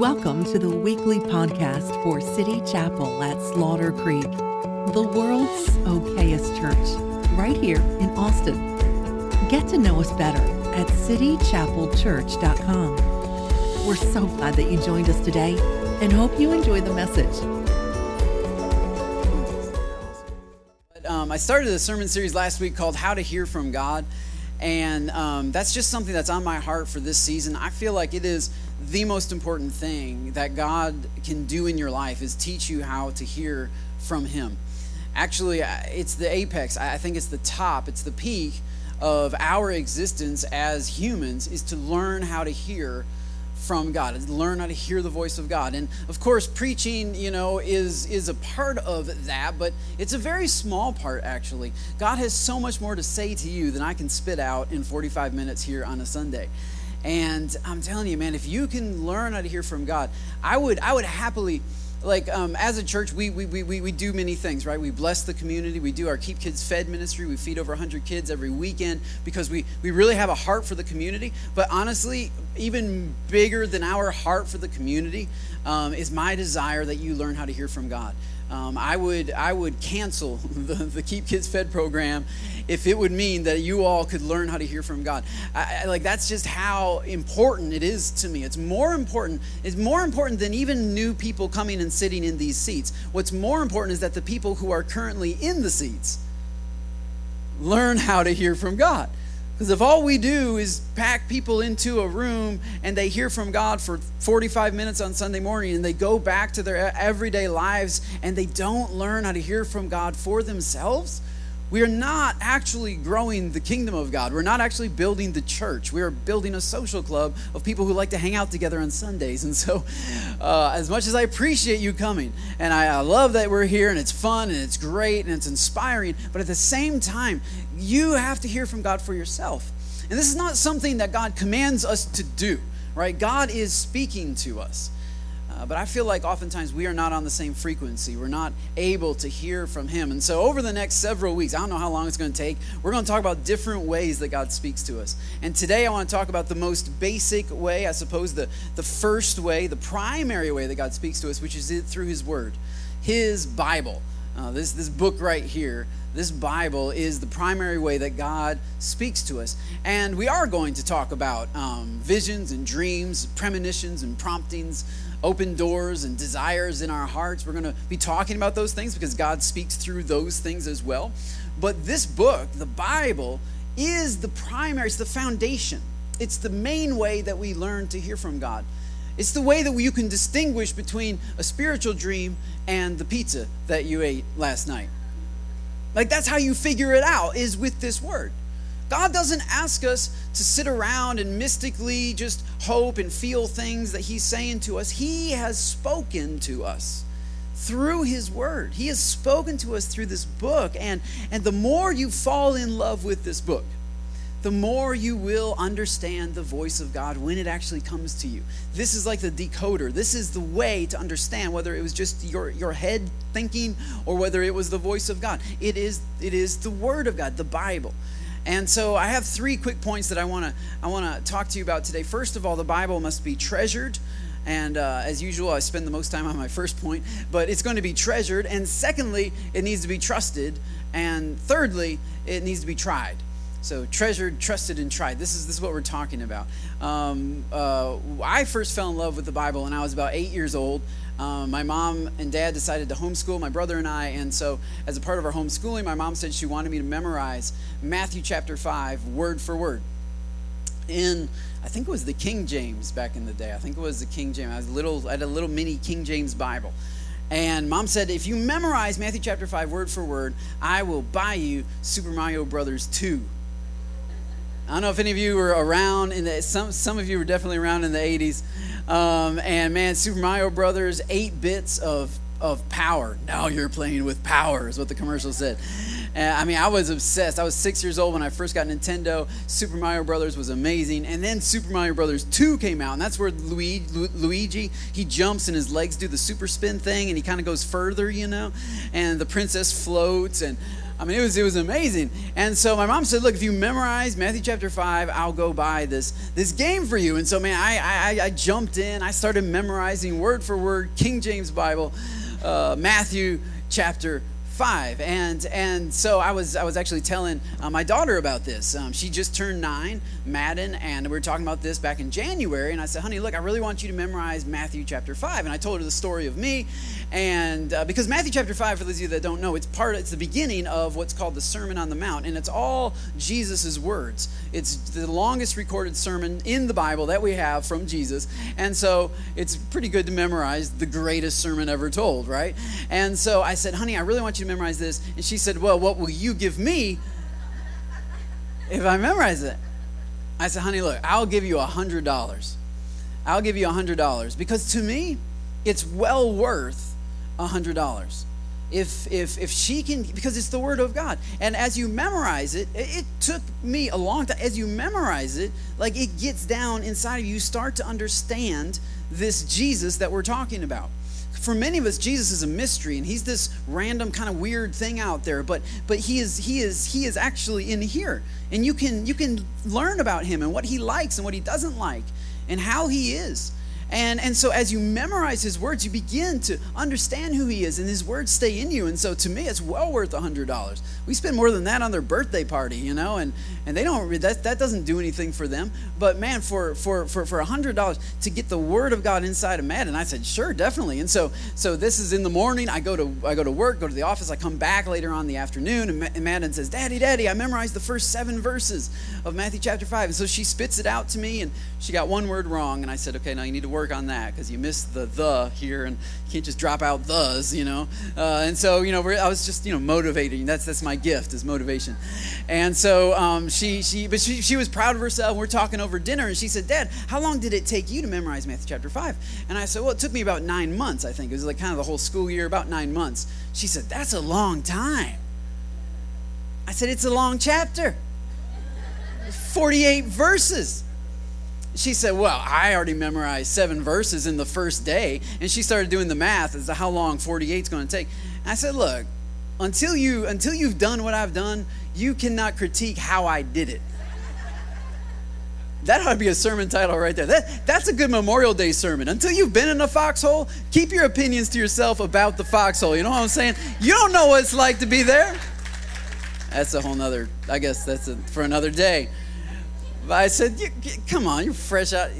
Welcome to the weekly podcast for City Chapel at Slaughter Creek, the world's okayest church, right here in Austin. Get to know us better at citychapelchurch.com. We're so glad that you joined us today and hope you enjoy the message. Um, I started a sermon series last week called How to Hear from God. And um, that's just something that's on my heart for this season. I feel like it is the most important thing that God can do in your life is teach you how to hear from Him. Actually, it's the apex. I think it's the top, it's the peak of our existence as humans is to learn how to hear from God, is learn how to hear the voice of God. And of course, preaching, you know, is is a part of that, but it's a very small part actually. God has so much more to say to you than I can spit out in 45 minutes here on a Sunday. And I'm telling you, man, if you can learn how to hear from God, I would I would happily like um, as a church we, we, we, we do many things right? We bless the community. We do our keep kids fed ministry. We feed over 100 kids every weekend because we, we really have a heart for the community. But honestly even bigger than our heart for the community um, is my desire that you learn how to hear from god um, I would I would cancel the, the Keep Kids Fed program if it would mean that you all could learn how to hear from God. I, I, like that's just how important it is to me. It's more important. It's more important than even new people coming and sitting in these seats. What's more important is that the people who are currently in the seats learn how to hear from God. Because if all we do is pack people into a room and they hear from God for 45 minutes on Sunday morning and they go back to their everyday lives and they don't learn how to hear from God for themselves, we are not actually growing the kingdom of God. We're not actually building the church. We are building a social club of people who like to hang out together on Sundays. And so, uh, as much as I appreciate you coming, and I, I love that we're here, and it's fun, and it's great, and it's inspiring, but at the same time, you have to hear from God for yourself. And this is not something that God commands us to do, right? God is speaking to us. Uh, but I feel like oftentimes we are not on the same frequency. We're not able to hear from Him. And so, over the next several weeks, I don't know how long it's going to take, we're going to talk about different ways that God speaks to us. And today, I want to talk about the most basic way, I suppose, the, the first way, the primary way that God speaks to us, which is through His Word, His Bible. Uh, this, this book right here, this Bible, is the primary way that God speaks to us. And we are going to talk about um, visions and dreams, premonitions and promptings open doors and desires in our hearts. We're going to be talking about those things because God speaks through those things as well. But this book, the Bible, is the primary, it's the foundation. It's the main way that we learn to hear from God. It's the way that you can distinguish between a spiritual dream and the pizza that you ate last night. Like that's how you figure it out is with this word. God doesn't ask us to sit around and mystically just hope and feel things that He's saying to us. He has spoken to us through His Word. He has spoken to us through this book. And, and the more you fall in love with this book, the more you will understand the voice of God when it actually comes to you. This is like the decoder. This is the way to understand whether it was just your, your head thinking or whether it was the voice of God. It is, it is the Word of God, the Bible. And so I have three quick points that I want to I want to talk to you about today. First of all, the Bible must be treasured. And uh, as usual, I spend the most time on my first point, but it's going to be treasured. And secondly, it needs to be trusted. And thirdly, it needs to be tried. So treasured, trusted, and tried. This is this is what we're talking about. Um, uh, I first fell in love with the Bible when I was about eight years old. Um, my mom and dad decided to homeschool my brother and I, and so as a part of our homeschooling, my mom said she wanted me to memorize Matthew chapter five, word for word. In I think it was the King James back in the day. I think it was the King James. I was little, I had a little mini King James Bible. And mom said, if you memorize Matthew chapter 5 word for word, I will buy you Super Mario Brothers 2. I don't know if any of you were around in the some some of you were definitely around in the 80s. Um, and man, Super Mario Brothers, eight bits of of power. Now you're playing with power, is what the commercial said. And, I mean, I was obsessed. I was six years old when I first got Nintendo. Super Mario Brothers was amazing, and then Super Mario Brothers 2 came out, and that's where Luigi, Luigi he jumps and his legs do the super spin thing, and he kind of goes further, you know. And the princess floats, and I mean, it was it was amazing. And so my mom said, "Look, if you memorize Matthew chapter five, I'll go buy this this game for you." And so, man, I I, I jumped in. I started memorizing word for word King James Bible, uh, Matthew chapter five. And and so I was I was actually telling uh, my daughter about this. Um, she just turned nine, Madden, and we were talking about this back in January. And I said, "Honey, look, I really want you to memorize Matthew chapter five. And I told her the story of me, and uh, because Matthew chapter five, for those of you that don't know, it's part it's the beginning of what's called the Sermon on the Mount, and it's all Jesus's words. It's the longest recorded sermon in the Bible that we have from Jesus, and so it's pretty good to memorize the greatest sermon ever told, right? And so I said, "Honey, I really want you to." Memorize this. And she said, Well, what will you give me if I memorize it? I said, Honey, look, I'll give you a $100. I'll give you a $100 because to me, it's well worth a $100 if if if she can because it's the word of god and as you memorize it it took me a long time as you memorize it like it gets down inside of you you start to understand this jesus that we're talking about for many of us jesus is a mystery and he's this random kind of weird thing out there but but he is he is he is actually in here. And you can you can learn about him and what he likes and what he doesn't like and how he is and, and so as you memorize his words, you begin to understand who he is, and his words stay in you. And so to me, it's well worth $100. We spend more than that on their birthday party, you know, and, and they don't, that, that doesn't do anything for them. But man, for, for, for, for $100 to get the word of God inside of Madden, I said, sure, definitely. And so, so this is in the morning. I go to, I go to work, go to the office. I come back later on in the afternoon, and Madden says, Daddy, Daddy, I memorized the first seven verses of Matthew chapter 5. And so she spits it out to me, and she got one word wrong. And I said, okay, now you need to work work on that because you missed the the here and you can't just drop out thes, you know. Uh, and so, you know, I was just, you know, motivating. That's that's my gift is motivation. And so um, she she but she she was proud of herself. We're talking over dinner, and she said, "Dad, how long did it take you to memorize Matthew chapter five? And I said, "Well, it took me about nine months. I think it was like kind of the whole school year, about nine months." She said, "That's a long time." I said, "It's a long chapter." 48 verses she said, Well, I already memorized seven verses in the first day. And she started doing the math as to how long 48 is going to take. And I said, Look, until, you, until you've done what I've done, you cannot critique how I did it. That ought to be a sermon title right there. That, that's a good Memorial Day sermon. Until you've been in a foxhole, keep your opinions to yourself about the foxhole. You know what I'm saying? You don't know what it's like to be there. That's a whole nother, I guess that's a, for another day. But I said, "Come on, you're fresh out,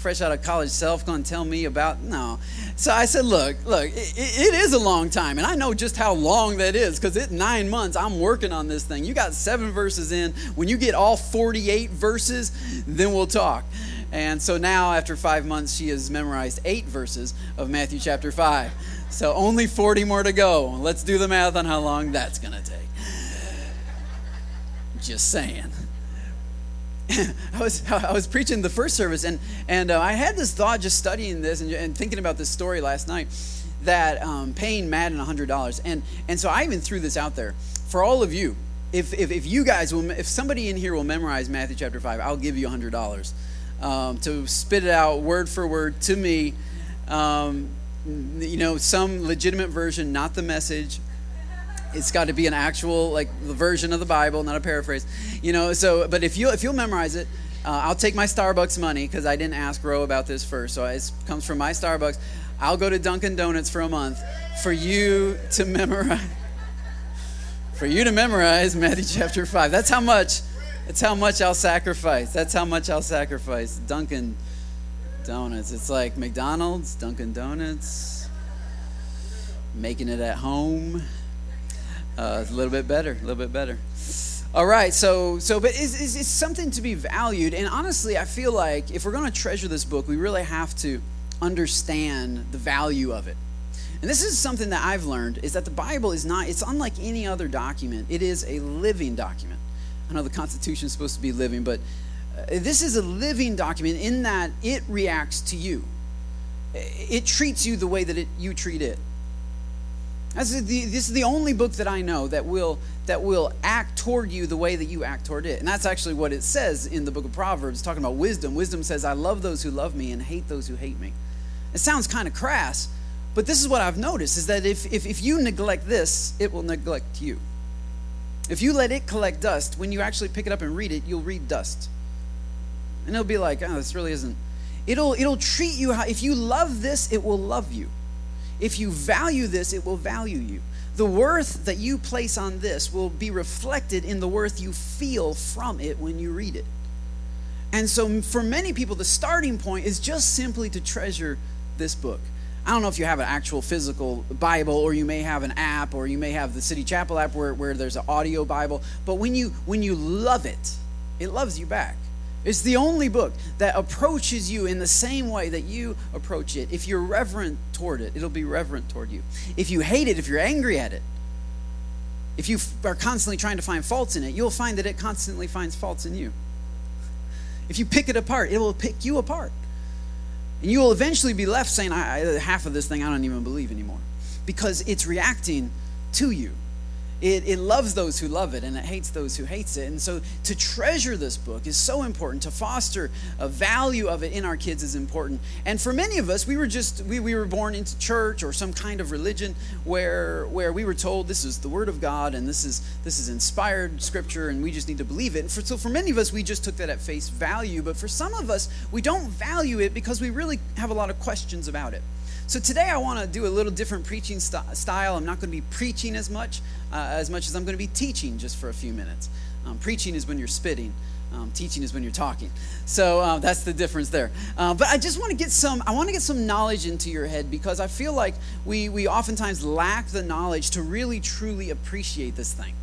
fresh out of college. Self to tell me about no." So I said, "Look, look, it, it is a long time, and I know just how long that is because it's nine months. I'm working on this thing. You got seven verses in. When you get all 48 verses, then we'll talk." And so now, after five months, she has memorized eight verses of Matthew chapter five. So only 40 more to go. Let's do the math on how long that's going to take. Just saying. I was I was preaching the first service, and and uh, I had this thought just studying this and, and thinking about this story last night that um, paying Madden hundred dollars, and and so I even threw this out there for all of you. If, if, if you guys will, if somebody in here will memorize Matthew chapter five, I'll give you hundred dollars um, to spit it out word for word to me. Um, you know, some legitimate version, not the message, it's got to be an actual like version of the Bible, not a paraphrase. You know, so but if you if you'll memorize it, uh, I'll take my Starbucks money because I didn't ask Roe about this first, so it comes from my Starbucks. I'll go to Dunkin' Donuts for a month for you to memorize. For you to memorize Matthew chapter five. That's how much. That's how much I'll sacrifice. That's how much I'll sacrifice. Dunkin' Donuts. It's like McDonald's, Dunkin' Donuts, making it at home. Uh, a little bit better, a little bit better. All right, so so but it's, it's, it's something to be valued, and honestly, I feel like if we're going to treasure this book, we really have to understand the value of it. And this is something that I've learned is that the Bible is not it's unlike any other document. It is a living document. I know the Constitution is supposed to be living, but uh, this is a living document in that it reacts to you. It treats you the way that it, you treat it. This is, the, this is the only book that I know that will, that will act toward you the way that you act toward it. And that's actually what it says in the book of Proverbs, talking about wisdom. Wisdom says, I love those who love me and hate those who hate me. It sounds kind of crass, but this is what I've noticed is that if, if, if you neglect this, it will neglect you. If you let it collect dust, when you actually pick it up and read it, you'll read dust. And it'll be like, oh, this really isn't. It'll, it'll treat you how, if you love this, it will love you. If you value this, it will value you. The worth that you place on this will be reflected in the worth you feel from it when you read it. And so, for many people, the starting point is just simply to treasure this book. I don't know if you have an actual physical Bible, or you may have an app, or you may have the City Chapel app where, where there's an audio Bible. But when you when you love it, it loves you back. It's the only book that approaches you in the same way that you approach it. If you're reverent toward it, it'll be reverent toward you. If you hate it, if you're angry at it, if you are constantly trying to find faults in it, you'll find that it constantly finds faults in you. If you pick it apart, it will pick you apart. And you will eventually be left saying, I, half of this thing I don't even believe anymore. Because it's reacting to you. It, it loves those who love it and it hates those who hates it. And so to treasure this book is so important. To foster a value of it in our kids is important. And for many of us, we were just we, we were born into church or some kind of religion where where we were told this is the word of God and this is this is inspired scripture and we just need to believe it. And for, so for many of us, we just took that at face value. But for some of us, we don't value it because we really have a lot of questions about it. So today I want to do a little different preaching st- style. I'm not going to be preaching as much uh, as much as I'm going to be teaching just for a few minutes. Um, preaching is when you're spitting. Um, teaching is when you're talking. So uh, that's the difference there. Uh, but I just want to get some. I want to get some knowledge into your head because I feel like we we oftentimes lack the knowledge to really truly appreciate this thing.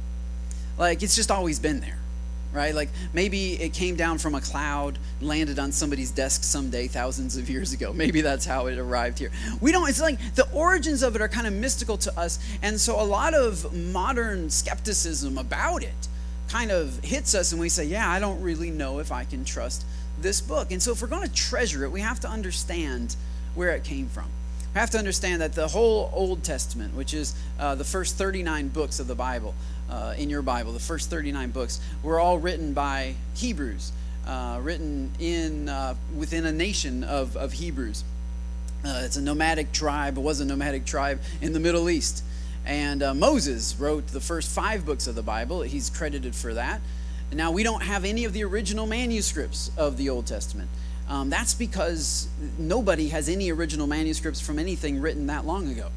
Like it's just always been there right? Like maybe it came down from a cloud, landed on somebody's desk someday thousands of years ago. Maybe that's how it arrived here. We don't, it's like the origins of it are kind of mystical to us. And so a lot of modern skepticism about it kind of hits us and we say, yeah, I don't really know if I can trust this book. And so if we're going to treasure it, we have to understand where it came from. We have to understand that the whole Old Testament, which is uh, the first 39 books of the Bible, uh, in your Bible, the first 39 books, were all written by Hebrews, uh, written in uh, within a nation of, of Hebrews. Uh, it's a nomadic tribe. It was a nomadic tribe in the Middle East. And uh, Moses wrote the first five books of the Bible. He's credited for that. Now we don't have any of the original manuscripts of the Old Testament. Um, that's because nobody has any original manuscripts from anything written that long ago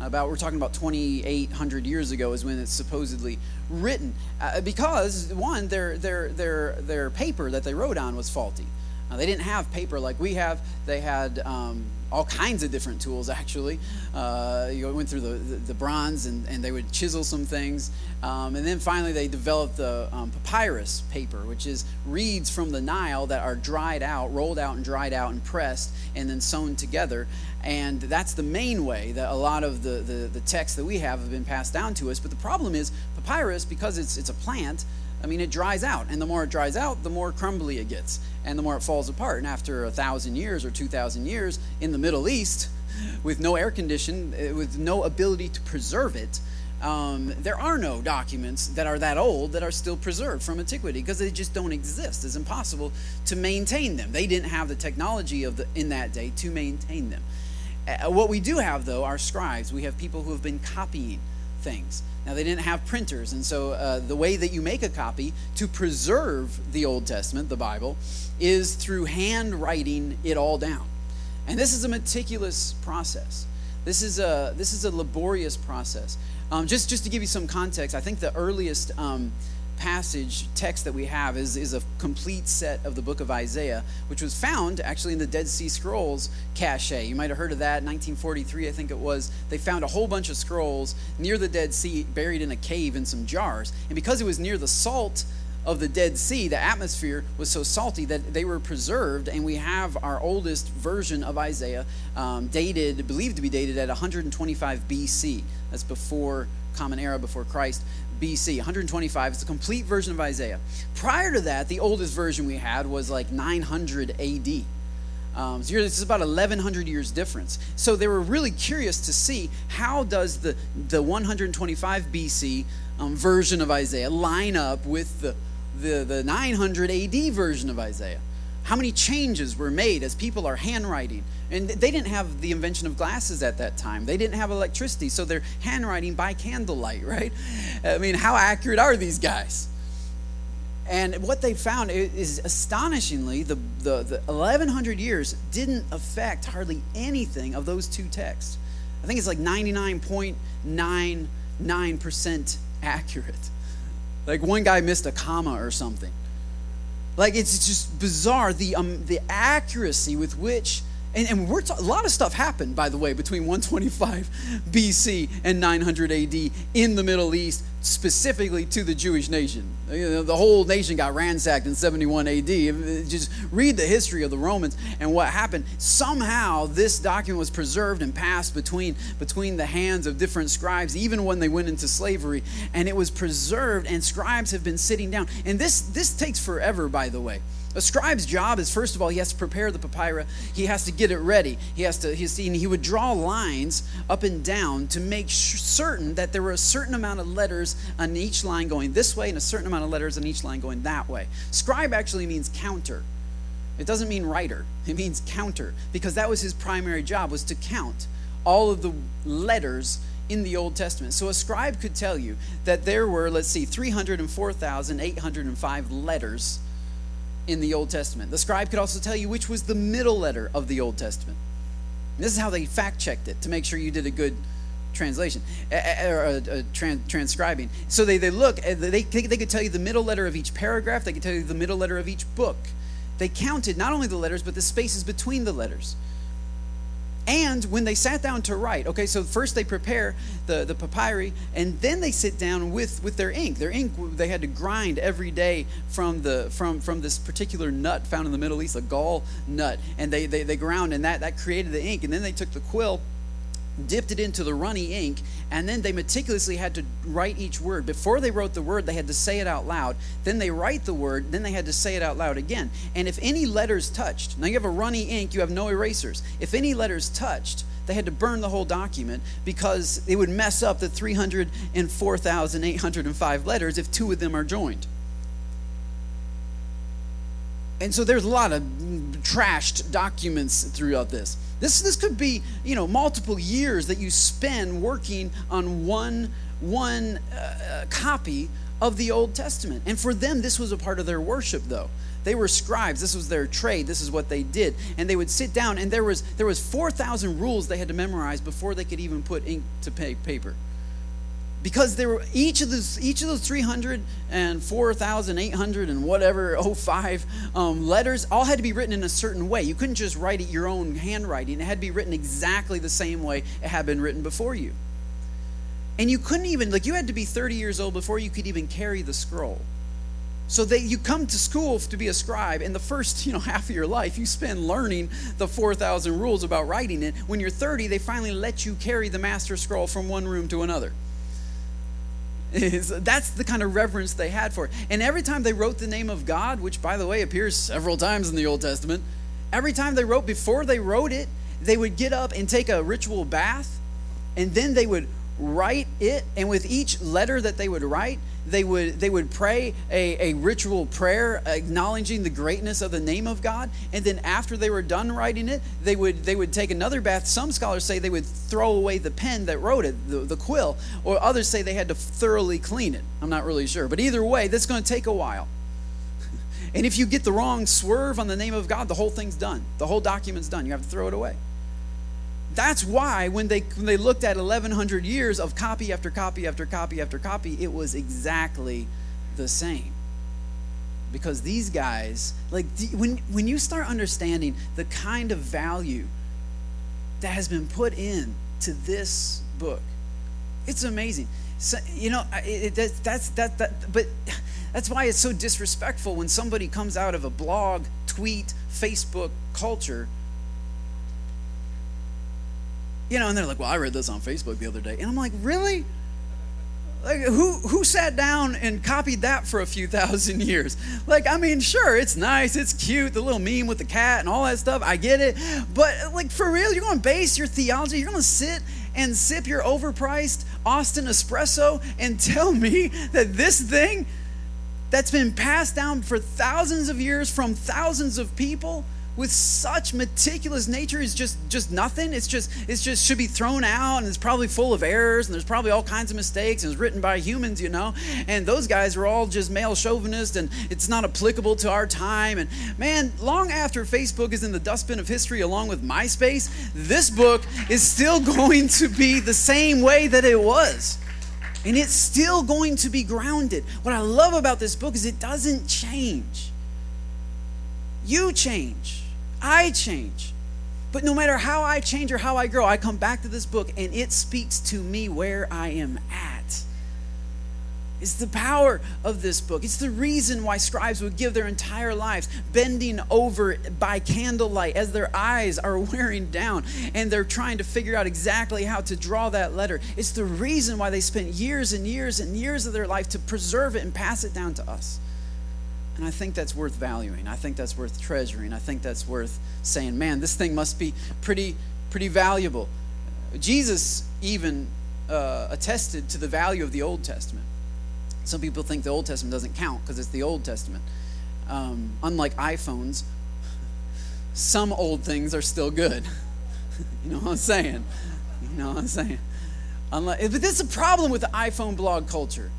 about we're talking about 2800 years ago is when it's supposedly written. Uh, because one their their their their paper that they wrote on was faulty. Uh, they didn't have paper like we have. They had um, all kinds of different tools actually. Uh, you went through the, the, the, bronze and, and they would chisel some things. Um, and then finally they developed the um, papyrus paper which is reeds from the nile that are dried out rolled out and dried out and pressed and then sewn together. And that's the main way that a lot of the, the, the texts that we have have been passed down to us. But the problem is papyrus because it's, it's a plant I mean, it dries out, and the more it dries out, the more crumbly it gets, and the more it falls apart. And after a thousand years or two thousand years in the Middle East, with no air condition, eh, with no ability to preserve it, um, there are no documents that are that old that are still preserved from antiquity because they just don't exist. It's impossible to maintain them. They didn't have the technology of the in that day to maintain them. Uh, what we do have, though, are scribes. We have people who have been copying things. Now, they didn't have printers, and so uh, the way that you make a copy to preserve the Old Testament, the Bible, is through handwriting it all down. And this is a meticulous process. This is a, this is a laborious process. Um, just, just to give you some context, I think the earliest um, passage text that we have is, is a complete set of the book of Isaiah, which was found actually in the Dead Sea Scrolls cache. You might have heard of that. 1943, I think it was. They found a whole bunch of scrolls near the Dead Sea, buried in a cave in some jars. And because it was near the salt of the Dead Sea, the atmosphere was so salty that they were preserved, and we have our oldest version of Isaiah um, dated, believed to be dated at 125 BC. That's before Common Era, before Christ. BC, 125. It's a complete version of Isaiah. Prior to that, the oldest version we had was like 900 AD. Um, so this is about 1,100 years difference. So they were really curious to see how does the, the 125 BC um, version of Isaiah line up with the, the, the 900 AD version of Isaiah. How many changes were made as people are handwriting. And they didn't have the invention of glasses at that time. They didn't have electricity, so they're handwriting by candlelight, right? I mean, how accurate are these guys? And what they found is astonishingly, the, the, the 1100 years didn't affect hardly anything of those two texts. I think it's like 99.99% accurate. Like one guy missed a comma or something. Like it's just bizarre the, um, the accuracy with which and, and we're ta- a lot of stuff happened, by the way, between 125 BC and 900 AD in the Middle East, specifically to the Jewish nation. You know, the whole nation got ransacked in 71 AD. Uh, just read the history of the Romans and what happened. Somehow, this document was preserved and passed between, between the hands of different scribes, even when they went into slavery. And it was preserved, and scribes have been sitting down. And this, this takes forever, by the way. A scribe's job is first of all he has to prepare the papyrus. He has to get it ready. He has to. He's, he would draw lines up and down to make certain that there were a certain amount of letters on each line going this way and a certain amount of letters on each line going that way. Scribe actually means counter. It doesn't mean writer. It means counter because that was his primary job was to count all of the letters in the Old Testament. So a scribe could tell you that there were, let's see, 304,805 letters in the Old Testament. The scribe could also tell you which was the middle letter of the Old Testament. And this is how they fact checked it to make sure you did a good translation or uh, uh, trans- transcribing. So they, they look, they, they, they could tell you the middle letter of each paragraph, they could tell you the middle letter of each book. They counted not only the letters, but the spaces between the letters. And when they sat down to write, okay, so first they prepare the, the papyri, and then they sit down with, with their ink. Their ink they had to grind every day from the from from this particular nut found in the Middle East, a gall nut, and they, they, they ground, and that, that created the ink. And then they took the quill dipped it into the runny ink, and then they meticulously had to write each word. Before they wrote the word, they had to say it out loud. Then they write the word, then they had to say it out loud again. And if any letters touched, now you have a runny ink, you have no erasers. If any letters touched, they had to burn the whole document because it would mess up the 304,805 letters if two of them are joined. And so there's a lot of trashed documents throughout this. This, this could be, you know, multiple years that you spend working on one, one uh, copy of the Old Testament. And for them, this was a part of their worship, though. They were scribes. This was their trade. This is what they did. And they would sit down, and there was there was four thousand rules they had to memorize before they could even put ink to paper because there were each of those each of those 300 and 4,800 and whatever 05 um, letters all had to be written in a certain way. You couldn't just write it your own handwriting. It had to be written exactly the same way it had been written before you. And you couldn't even like you had to be 30 years old before you could even carry the scroll. So that you come to school to be a scribe, and the first you know half of your life you spend learning the 4,000 rules about writing it. When you're 30, they finally let you carry the master scroll from one room to another. Is, that's the kind of reverence they had for it. And every time they wrote the name of God, which by the way appears several times in the Old Testament, every time they wrote, before they wrote it, they would get up and take a ritual bath, and then they would write it. And with each letter that they would write, they would they would pray a, a ritual prayer acknowledging the greatness of the name of God. And then after they were done writing it, they would they would take another bath. Some scholars say they would throw away the pen that wrote it, the, the quill, or others say they had to thoroughly clean it. I'm not really sure. But either way, that's going to take a while. and if you get the wrong swerve on the name of God, the whole thing's done. The whole document's done. You have to throw it away. That's why when they when they looked at 1100 years of copy after copy after copy after copy, it was exactly the same. Because these guys, like when when you start understanding the kind of value that has been put in to this book, it's amazing. So, you know, it, it, that's that that but that's why it's so disrespectful when somebody comes out of a blog, tweet, Facebook culture you know, and they're like, well, I read this on Facebook the other day. And I'm like, really? Like, who, who sat down and copied that for a few thousand years? Like, I mean, sure, it's nice, it's cute, the little meme with the cat and all that stuff. I get it. But, like, for real, you're going to base your theology, you're going to sit and sip your overpriced Austin espresso and tell me that this thing that's been passed down for thousands of years from thousands of people with such meticulous nature is just just nothing. It's just it's just should be thrown out and it's probably full of errors and there's probably all kinds of mistakes and it's written by humans you know? And those guys are all just male chauvinists and it's not applicable to our time. And man long after facebook is in the dustbin of history along with myspace this book is still going to be the same way that it was. And it's still going to be grounded. What i love about this book is it doesn't change. You change I change. But no matter how I change or how I grow, I come back to this book and it speaks to me where I am at. It's the power of this book. It's the reason why scribes would give their entire lives bending over by candlelight as their eyes are wearing down and they're trying to figure out exactly how to draw that letter. It's the reason why they spent years and years and years of their life to preserve it and pass it down to us. And I think that's worth valuing. I think that's worth treasuring. I think that's worth saying, man, this thing must be pretty, pretty valuable. Jesus even uh, attested to the value of the Old Testament. Some people think the Old Testament doesn't count because it's the Old Testament. Um, unlike iPhones, some old things are still good. you know what I'm saying? You know what I'm saying? Unlike, but this is a problem with the iPhone blog culture.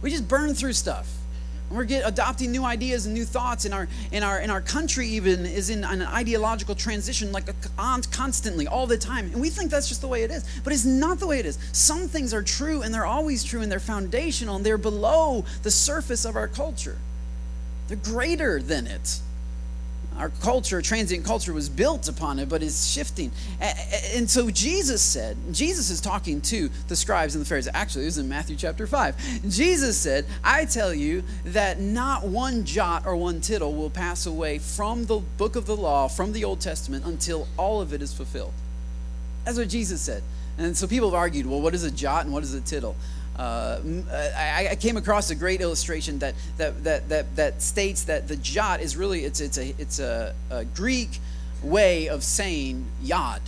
We just burn through stuff. And we're get, adopting new ideas and new thoughts in our in our in our country even is in an ideological transition like a, constantly all the time. And we think that's just the way it is but it's not the way it is. Some things are true and they're always true and they're foundational and they're below the surface of our culture. They're greater than it our culture, transient culture, was built upon it, but is shifting. And so Jesus said, Jesus is talking to the scribes and the Pharisees. Actually, it was in Matthew chapter 5. Jesus said, I tell you that not one jot or one tittle will pass away from the book of the law, from the Old Testament, until all of it is fulfilled. That's what Jesus said. And so people have argued, well, what is a jot and what is a tittle? Uh, I, I, came across a great illustration that, that, that, that, that states that the jot is really it's, it's, a, it's a, a Greek way of saying yod,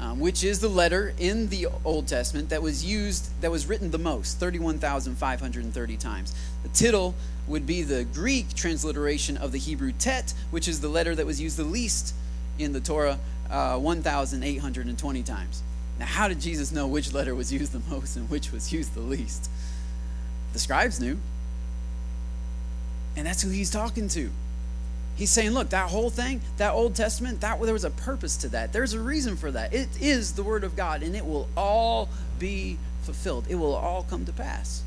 um, which is the letter in the Old Testament that was used, that was written the most, 31,530 times. The tittle would be the Greek transliteration of the Hebrew tet, which is the letter that was used the least in the Torah, uh, 1,820 times. Now, how did Jesus know which letter was used the most and which was used the least? The scribes knew. And that's who he's talking to. He's saying, look, that whole thing, that Old Testament, that there was a purpose to that. There's a reason for that. It is the Word of God, and it will all be fulfilled. It will all come to pass.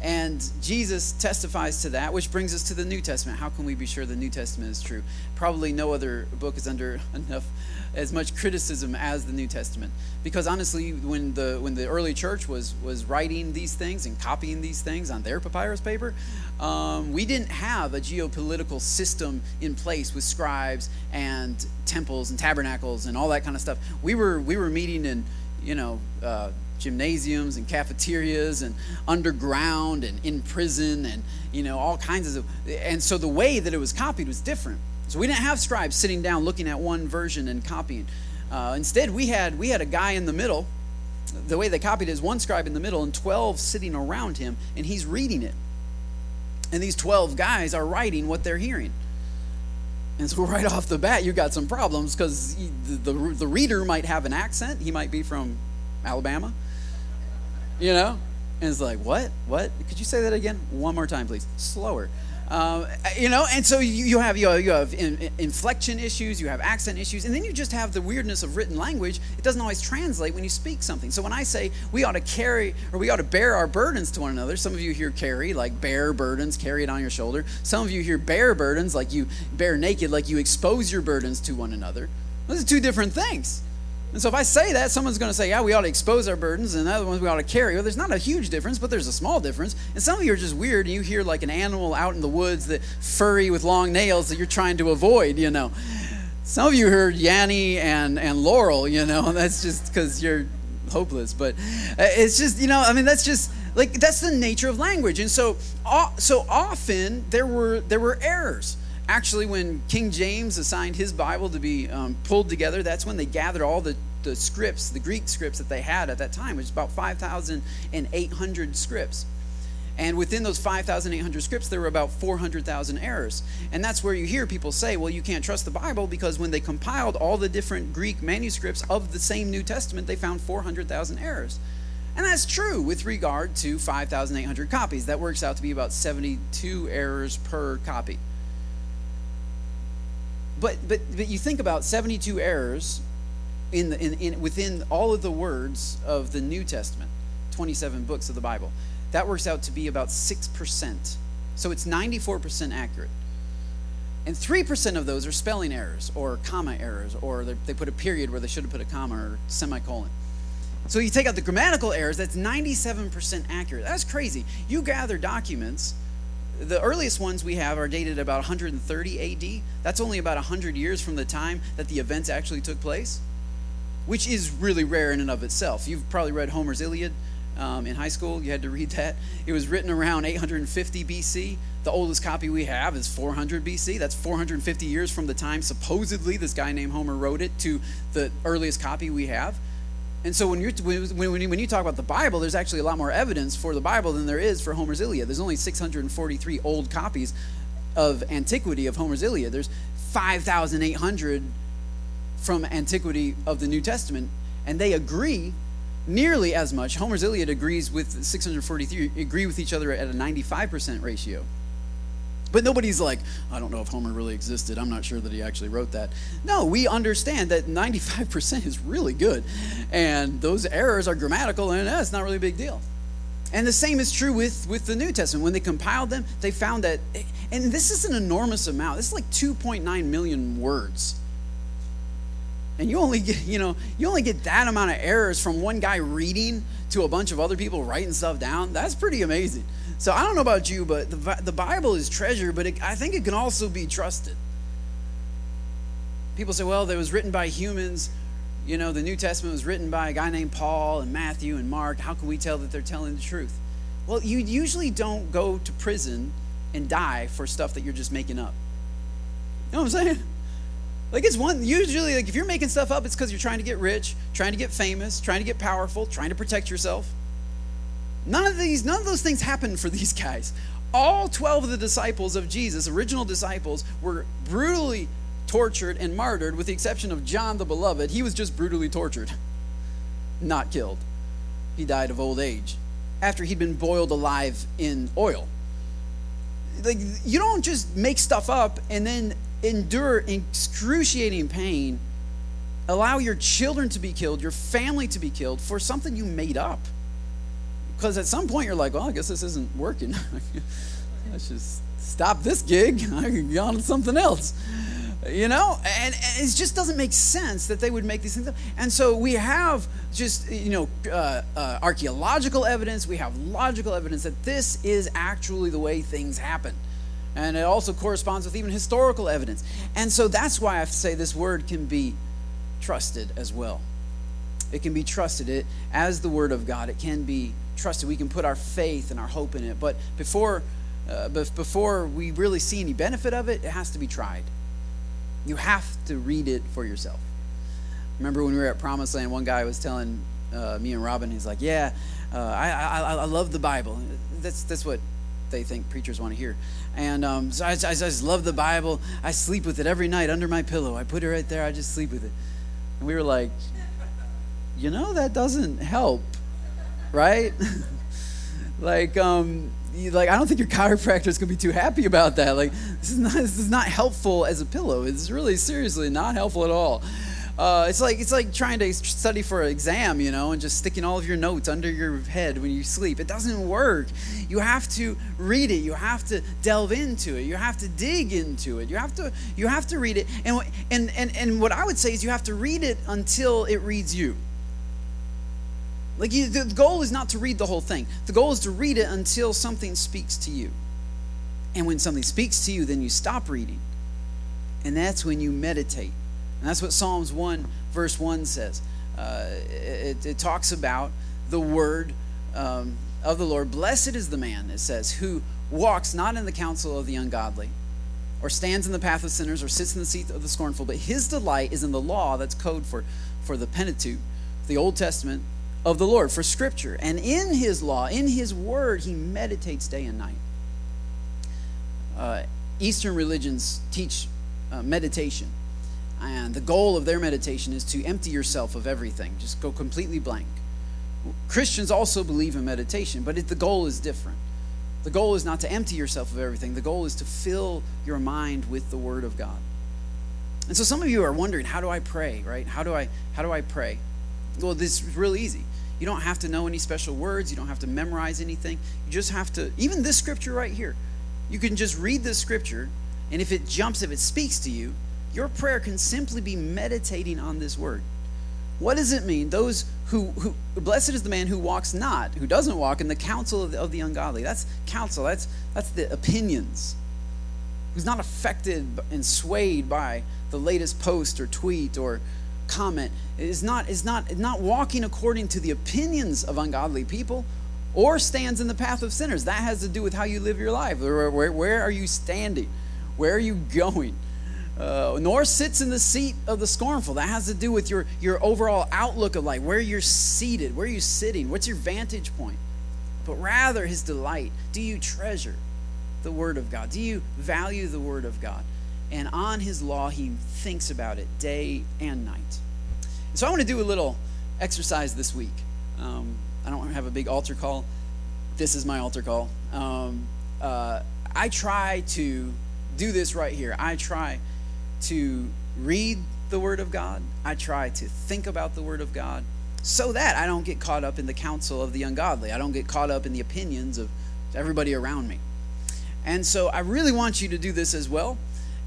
And Jesus testifies to that, which brings us to the New Testament. How can we be sure the New Testament is true? Probably no other book is under enough as much criticism as the New Testament. Because honestly, when the when the early church was was writing these things and copying these things on their papyrus paper, um, we didn't have a geopolitical system in place with scribes and temples and tabernacles and all that kind of stuff. We were we were meeting in you know. Uh, gymnasiums and cafeterias and underground and in prison and you know all kinds of and so the way that it was copied was different so we didn't have scribes sitting down looking at one version and copying uh, instead we had we had a guy in the middle the way they copied is one scribe in the middle and 12 sitting around him and he's reading it and these 12 guys are writing what they're hearing and so right off the bat you got some problems because the, the, the reader might have an accent he might be from alabama you know? And it's like, what? What? Could you say that again? One more time, please. Slower. Um, you know, and so you, you have you have, you have in, in inflection issues, you have accent issues, and then you just have the weirdness of written language. It doesn't always translate when you speak something. So when I say we ought to carry or we ought to bear our burdens to one another, some of you hear carry like bear burdens, carry it on your shoulder. Some of you hear bear burdens like you bear naked, like you expose your burdens to one another. Those are two different things. And so if I say that, someone's going to say, yeah, we ought to expose our burdens, and other ones we ought to carry. Well, there's not a huge difference, but there's a small difference. And some of you are just weird, and you hear like an animal out in the woods that furry with long nails that you're trying to avoid, you know. Some of you heard Yanny and, and Laurel, you know, that's just because you're hopeless. But uh, it's just, you know, I mean, that's just like that's the nature of language. And so, so often there were there were errors actually, when King James assigned his Bible to be um, pulled together, that's when they gathered all the, the scripts, the Greek scripts that they had at that time, which is about 5,800 scripts. And within those 5,800 scripts, there were about 400,000 errors. And that's where you hear people say, well, you can't trust the Bible because when they compiled all the different Greek manuscripts of the same New Testament, they found 400,000 errors. And that's true with regard to 5,800 copies. That works out to be about 72 errors per copy. But, but, but you think about 72 errors in the, in, in, within all of the words of the New Testament, 27 books of the Bible. That works out to be about 6%. So it's 94% accurate. And 3% of those are spelling errors or comma errors, or they put a period where they should have put a comma or semicolon. So you take out the grammatical errors, that's 97% accurate. That's crazy. You gather documents, the earliest ones we have are dated about 130 AD. That's only about 100 years from the time that the events actually took place, which is really rare in and of itself. You've probably read Homer's Iliad um, in high school. You had to read that. It was written around 850 BC. The oldest copy we have is 400 BC. That's 450 years from the time supposedly this guy named Homer wrote it to the earliest copy we have. And so when, you're, when, when, when you talk about the Bible, there's actually a lot more evidence for the Bible than there is for Homer's Iliad. There's only 643 old copies of antiquity of Homer's Iliad. There's 5,800 from antiquity of the New Testament, and they agree nearly as much. Homer's Iliad agrees with 643, agree with each other at a 95% ratio. But nobody's like, I don't know if Homer really existed. I'm not sure that he actually wrote that. No, we understand that 95% is really good. And those errors are grammatical, and that's not really a big deal. And the same is true with, with the New Testament. When they compiled them, they found that, and this is an enormous amount. This is like 2.9 million words. And you only get, you know, you only get that amount of errors from one guy reading to a bunch of other people writing stuff down. That's pretty amazing. So I don't know about you, but the, the Bible is treasure, but it, I think it can also be trusted. People say, well, it was written by humans. You know, the New Testament was written by a guy named Paul and Matthew and Mark. How can we tell that they're telling the truth? Well, you usually don't go to prison and die for stuff that you're just making up. You know what I'm saying? Like it's one usually like if you're making stuff up, it's because you're trying to get rich, trying to get famous, trying to get powerful, trying to protect yourself. None of these, none of those things happened for these guys. All 12 of the disciples of Jesus, original disciples, were brutally tortured and martyred, with the exception of John the Beloved. He was just brutally tortured, not killed. He died of old age after he'd been boiled alive in oil. Like, you don't just make stuff up and then endure excruciating pain, allow your children to be killed, your family to be killed for something you made up. Because at some point you're like, well, I guess this isn't working. Let's just stop this gig. I can get on to something else. You know, and, and, it just doesn't make sense that they would make these things up. And so we have just, you know, uh, uh, archaeological evidence, we have logical evidence that this is actually the way things happen. And it also corresponds with even historical evidence. And so that's why I say this word can be trusted as well. It can be trusted it, as the word of God. It can be trusted. We can put our faith and our hope in it. But before, uh, before we really see any benefit of it, it has to be tried. You have to read it for yourself. Remember when we were at Promised Land, one guy was telling uh, me and Robin, he's like, "Yeah, uh, I, I, I love the Bible." That's that's what they think preachers want to hear. And um, so I, I, just love the Bible. I sleep with it every night under my pillow. I put it right there. I just sleep with it. And we were like, you know, that doesn't help right? like, um, you, like I don't think your chiropractor is gonna be too happy about that. Like, this is not this is not helpful as a pillow. It's really seriously not helpful at all. Uh, it's like it's like trying to study for an exam, you know, and just sticking all of your notes under your head when you sleep. It doesn't work. You have to read it. You have to delve into it. You have to dig into it. You have to you have to read it. And and and and what I would say is you have to read it until it reads you. Like you, the goal is not to read the whole thing. The goal is to read it until something speaks to you. And when something speaks to you, then you stop reading. And that's when you meditate. And that's what Psalms 1, verse 1 says. Uh, it, it, talks about the word um, of the Lord. Blessed is the man, it says, who walks not in the counsel of the ungodly, or stands in the path of sinners, or sits in the seat of the scornful, but his delight is in the law that's code for, for the Pentateuch, the Old Testament, of the Lord, for Scripture. And in His law, in His word, he meditates day and night. Uh, Eastern religions teach uh, meditation. And the goal of their meditation is to empty yourself of everything, just go completely blank. Christians also believe in meditation, but it, the goal is different. The goal is not to empty yourself of everything, the goal is to fill your mind with the Word of God. And so some of you are wondering, how do I pray, right? How do I how do I pray? Well, this is real easy. You don't have to know any special words, you don't have to memorize anything. You just have to even this scripture right here. You can just read this scripture and if it jumps, if it speaks to you, your prayer can simply be meditating on this word. What does it mean? Those who, who blessed is the man who walks not, who doesn't walk in the counsel of the, of the ungodly. That's counsel. That's that's the opinions. Who's not affected and swayed by the latest post or tweet or comment. Is not is not not walking according to the opinions of ungodly people, or stands in the path of sinners. That has to do with how you live your life. Where, where, where are you standing? Where are you going? Uh, nor sits in the seat of the scornful. That has to do with your, your overall outlook of life, where you're seated, where are you sitting, what's your vantage point. But rather, his delight. Do you treasure the Word of God? Do you value the Word of God? And on his law, he thinks about it day and night. So I want to do a little exercise this week. Um, I don't have a big altar call. This is my altar call. Um, uh, I try to do this right here. I try to read the Word of God. I try to think about the Word of God so that I don't get caught up in the counsel of the ungodly. I don't get caught up in the opinions of everybody around me. And so I really want you to do this as well.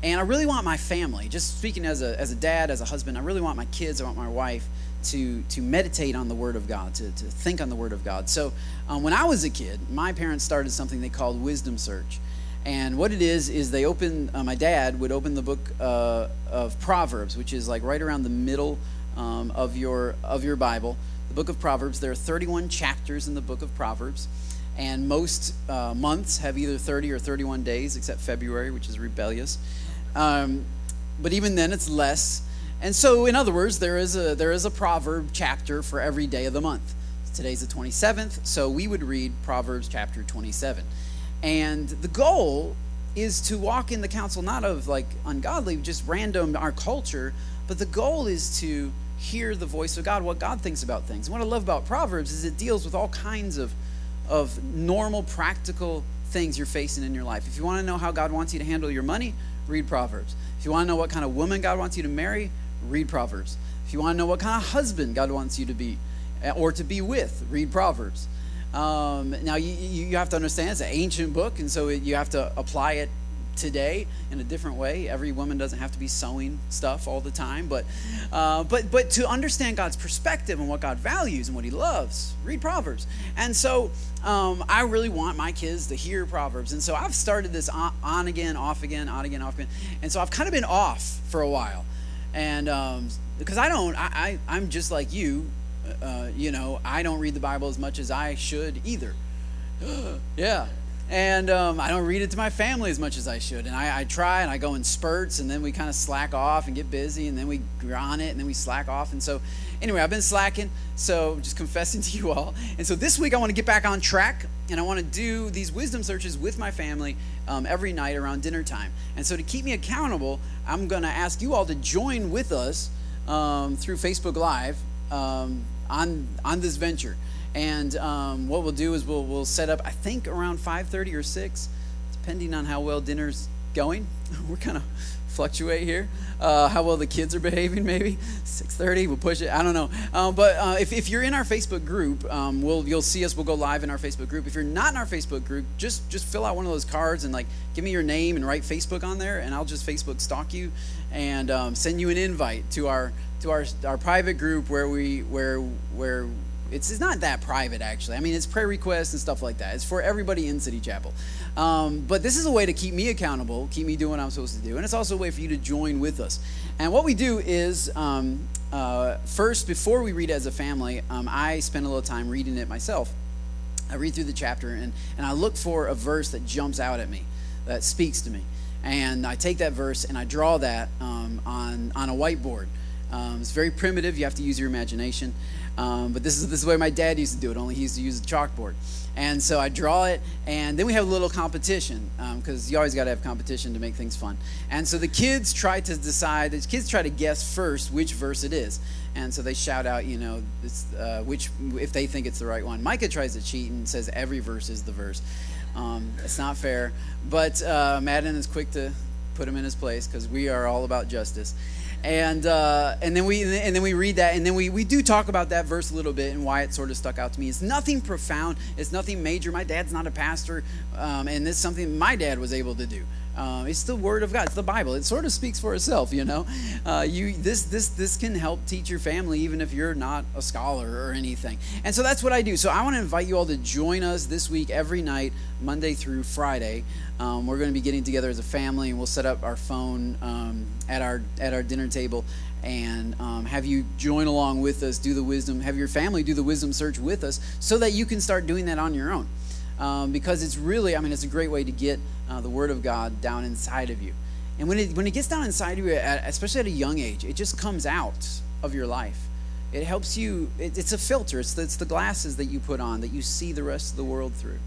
And I really want my family, just speaking as a, as a dad, as a husband, I really want my kids, I want my wife to, to meditate on the Word of God, to, to think on the Word of God. So um, when I was a kid, my parents started something they called Wisdom Search. And what it is is they open. Uh, my dad would open the book uh, of Proverbs, which is like right around the middle um, of your of your Bible. The book of Proverbs. There are 31 chapters in the book of Proverbs, and most uh, months have either 30 or 31 days, except February, which is rebellious. Um, but even then, it's less. And so, in other words, there is a there is a proverb chapter for every day of the month. Today's the 27th, so we would read Proverbs chapter 27. And the goal is to walk in the counsel not of like ungodly, just random our culture, but the goal is to hear the voice of God, what God thinks about things. And what I love about Proverbs is it deals with all kinds of of normal, practical things you're facing in your life. If you want to know how God wants you to handle your money, read Proverbs. If you want to know what kind of woman God wants you to marry, read Proverbs. If you want to know what kind of husband God wants you to be eh, or to be with, read Proverbs. Um, now, you, you have to understand it's an ancient book, and so you have to apply it today in a different way. Every woman doesn't have to be sewing stuff all the time, but uh, but but to understand God's perspective and what God values and what He loves, read Proverbs. And so um, I really want my kids to hear Proverbs, and so I've started this on, on, again, off again, on again, off again, and so I've kind of been off for a while, and um, because I don't, I, I I'm just like you uh, you know, I don't read the Bible as much as I should either. yeah. And um, I don't read it to my family as much as I should. And I, I try and I go in spurts, and then we kind of slack off and get busy, and then we on it, and then we slack off. And so, anyway, I've been slacking, so just confessing to you all. And so this week I want to get back on track, and I want to do these wisdom searches with my family um, every night around dinner time. And so to keep me accountable, I'm going to ask you all to join with us um, through Facebook Live. Um, on on this venture. And um, what we'll do is we'll we'll set up I think around 5:30 or 6, depending on how well dinner's going. We're kind of fluctuate here. Uh, how well the kids are behaving, maybe 6:30. We'll push it. I don't know. Um, but uh, if, if you're in our Facebook group, um, we'll you'll see us. We'll go live in our Facebook group. If you're not in our Facebook group, just just fill out one of those cards and like give me your name and write Facebook on there, and I'll just Facebook stalk you and um, send you an invite to our to our our private group where we where where it's, it's not that private actually. I mean, it's prayer requests and stuff like that. It's for everybody in City Chapel. Um, but this is a way to keep me accountable, keep me doing what I'm supposed to do, and it's also a way for you to join with us. And what we do is um, uh, first, before we read as a family, um, I spend a little time reading it myself. I read through the chapter and, and I look for a verse that jumps out at me, that speaks to me. And I take that verse and I draw that um, on, on a whiteboard Um, it's very primitive. You have to use your imagination. Um, but this is, this is the way my dad used to do it, only he used to use a chalkboard. And so I draw it, and then we have a little competition because um, you always got to have competition to make things fun. And so the kids try to decide, the kids try to guess first which verse it is. And so they shout out, you know, uh, which if they think it's the right one. Micah tries to cheat and says every verse is the verse. Um, it's not fair, but uh, Madden is quick to put him in his place because we are all about justice and uh, and then we and then we read that and then we, we do talk about that verse a little bit and why it sort of stuck out to me. It's nothing profound. It's nothing major. My dad's not a pastor um, and it's something my dad was able to do um, it's the Word of God. It's the Bible. It sort of speaks for itself, you know. Uh, you this this this can help teach your family even if you're not a scholar or anything. And so that's what I do. So I want to invite you all to join us this week every night, Monday through Friday. Um, we're going to be getting together as a family, and we'll set up our phone um, at our at our dinner table and um, have you join along with us, do the wisdom, have your family do the wisdom search with us, so that you can start doing that on your own um, because it's really, I mean, it's a great way to get uh, the Word of God down inside of you. And when it, when it gets down inside of you, at, especially at a young age, it just comes out of your life. It helps you, it, it's a filter, it's the, it's the glasses that you put on that you see the rest of the world through.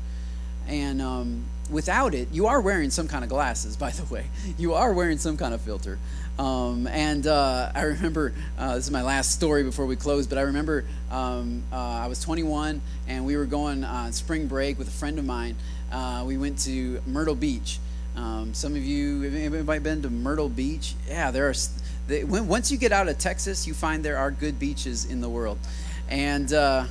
And um, without it, you are wearing some kind of glasses, by the way. You are wearing some kind of filter. Um, and uh, I remember, uh, this is my last story before we close, but I remember um, uh, I was 21 and we were going on spring break with a friend of mine. Uh, we went to Myrtle Beach. Um, some of you, anybody been to Myrtle Beach? Yeah, there are. They, when, once you get out of Texas, you find there are good beaches in the world. And uh,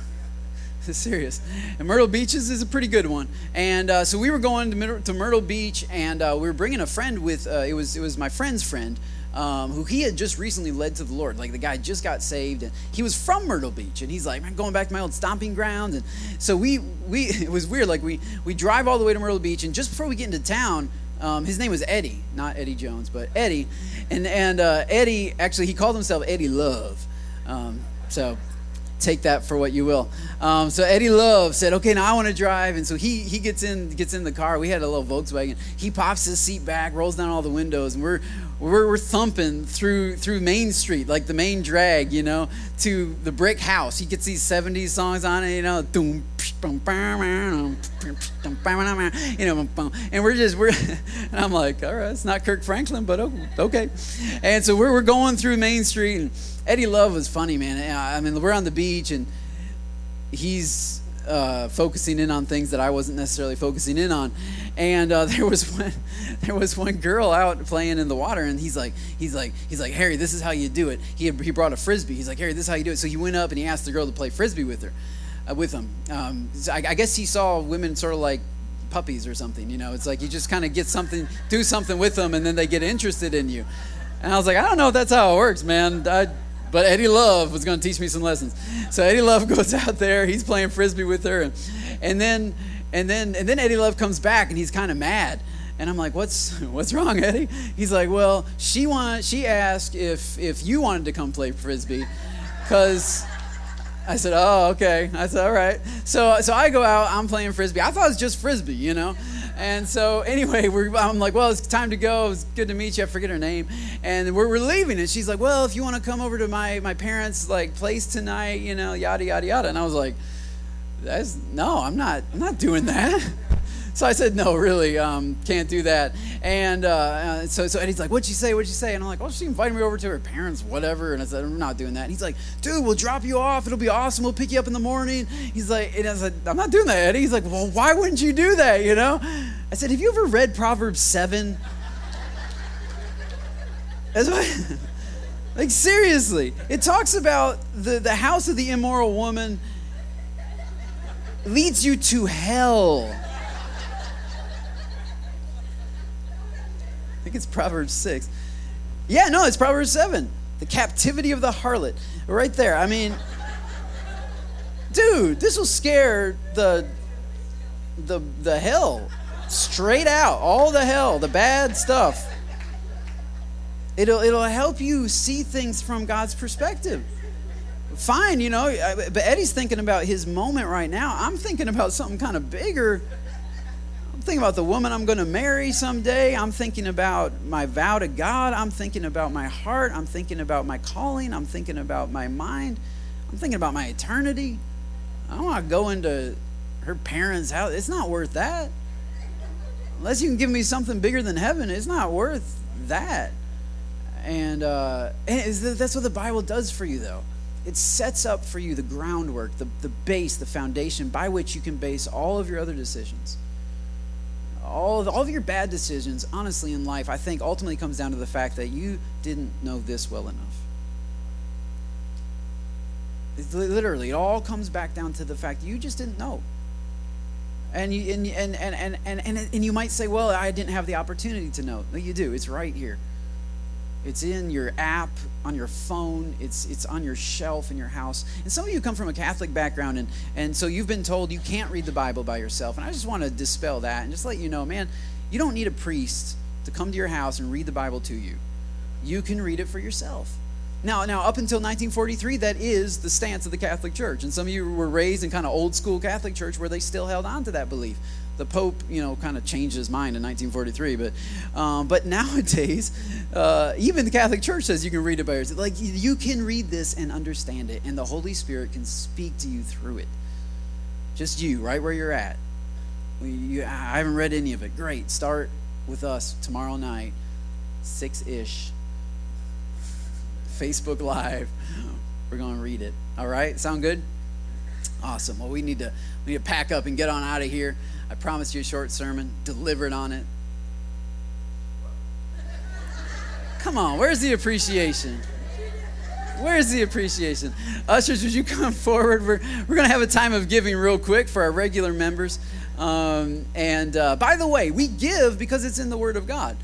serious. And Myrtle Beach is, a pretty good one. And uh, so we were going to, to Myrtle Beach, and uh, we were bringing a friend with. Uh, it was it was my friend's friend, um, who he had just recently led to the Lord. Like the guy just got saved, and he was from Myrtle Beach, and he's like, "I'm going back to my old stomping grounds." And so we we it was weird. Like we we drive all the way to Myrtle Beach, and just before we get into town, um, his name was Eddie, not Eddie Jones, but Eddie, and and uh, Eddie actually he called himself Eddie Love. Um, so take that for what you will. Um, so Eddie Love said, "Okay, now I want to drive," and so he he gets in gets in the car. We had a little Volkswagen. He pops his seat back, rolls down all the windows, and we're we're, we're thumping through through Main Street, like the main drag, you know, to the brick house. He gets these '70s songs on it, you know, you know, and we're just we're, and I'm like, all right, it's not Kirk Franklin, but okay. And so we're we're going through Main Street and Eddie Love was funny, man. I mean, we're on the beach and he's uh, focusing in on things that I wasn't necessarily focusing in on. And uh, there was one, there was one girl out playing in the water, and he's like, he's like, he's like, Harry, this is how you do it. He he brought a frisbee. He's like, Harry, this is how you do it. So he went up and he asked the girl to play frisbee with her, uh, with him. Um, so I, I guess he saw women sort of like puppies or something. You know, it's like you just kind of get something, do something with them, and then they get interested in you. And I was like, I don't know if that's how it works, man. I, but Eddie Love was going to teach me some lessons. So Eddie Love goes out there. He's playing frisbee with her, and, and then and then and then Eddie Love comes back, and he's kind of mad. And I'm like, "What's what's wrong, Eddie?" He's like, "Well, she want she asked if if you wanted to come play frisbee, because." I said, "Oh, okay." I said, "All right." So, so I go out. I'm playing frisbee. I thought it was just frisbee, you know. And so, anyway, I'm like, well, it's time to go. It's good to meet you. I forget her name. And we're, we're leaving. And she's like, well, if you want to come over to my, my parents' like place tonight, you know, yada, yada, yada. And I was like, that's, no, I'm not, I'm not doing that. So I said, no, really, um, can't do that. And uh, uh, so, so Eddie's like, what'd she say? What'd she say? And I'm like, oh, she invited me over to her parents, whatever. And I said, I'm not doing that. And he's like, dude, we'll drop you off. It'll be awesome. We'll pick you up in the morning. He's like, and I said, I'm not doing that, Eddie. He's like, well, why wouldn't you do that? You know? I said, have you ever read Proverbs 7? That's what, like, seriously. It talks about the, the house of the immoral woman leads you to hell. I think it's Proverbs 6. Yeah, no, it's Proverbs 7. The captivity of the harlot. Right there. I mean, dude, this will scare the the the hell straight out. All the hell, the bad stuff. It'll it'll help you see things from God's perspective. Fine, you know, but Eddie's thinking about his moment right now. I'm thinking about something kind of bigger I'm thinking about the woman I'm going to marry someday. I'm thinking about my vow to God. I'm thinking about my heart. I'm thinking about my calling. I'm thinking about my mind. I'm thinking about my eternity. I don't want to go into her parents' house. It's not worth that. Unless you can give me something bigger than heaven, it's not worth that. And, uh, and that's what the Bible does for you, though. It sets up for you the groundwork, the, the base, the foundation by which you can base all of your other decisions all of, all of your bad decisions, honestly, in life, I think ultimately comes down to the fact that you didn't know this well enough. It's literally, it all comes back down to the fact you just didn't know. And you, and, and, and, and, and, and, and you might say, well, I didn't have the opportunity to know. No, you do. It's right here. It's in your app, on your phone, it's, it's on your shelf in your house. And some of you come from a Catholic background, and, and so you've been told you can't read the Bible by yourself. And I just want to dispel that and just let you know, man, you don't need a priest to come to your house and read the Bible to you. You can read it for yourself. Now, now, up until 1943, that is the stance of the Catholic Church. And some of you were raised in kind of old school Catholic Church where they still held on to that belief the Pope, you know, kind of changed his mind in 1943. But, um, but nowadays, uh, even the Catholic Church says you can read it by yourself. Like you can read this and understand it, and the Holy Spirit can speak to you through it. Just you, right where you're at. You, I haven't read any of it. Great. Start with us tomorrow night, six ish. Facebook Live. We're going to read it. All right? Sound good? Awesome. Well, we need to we need to pack up and get on out of here. I promised you a short sermon, delivered on it. Come on, where's the appreciation? Where's the appreciation? Ushers, would you come forward? We're, we're going to have a time of giving real quick for our regular members. Um, and uh, by the way, we give because it's in the Word of God.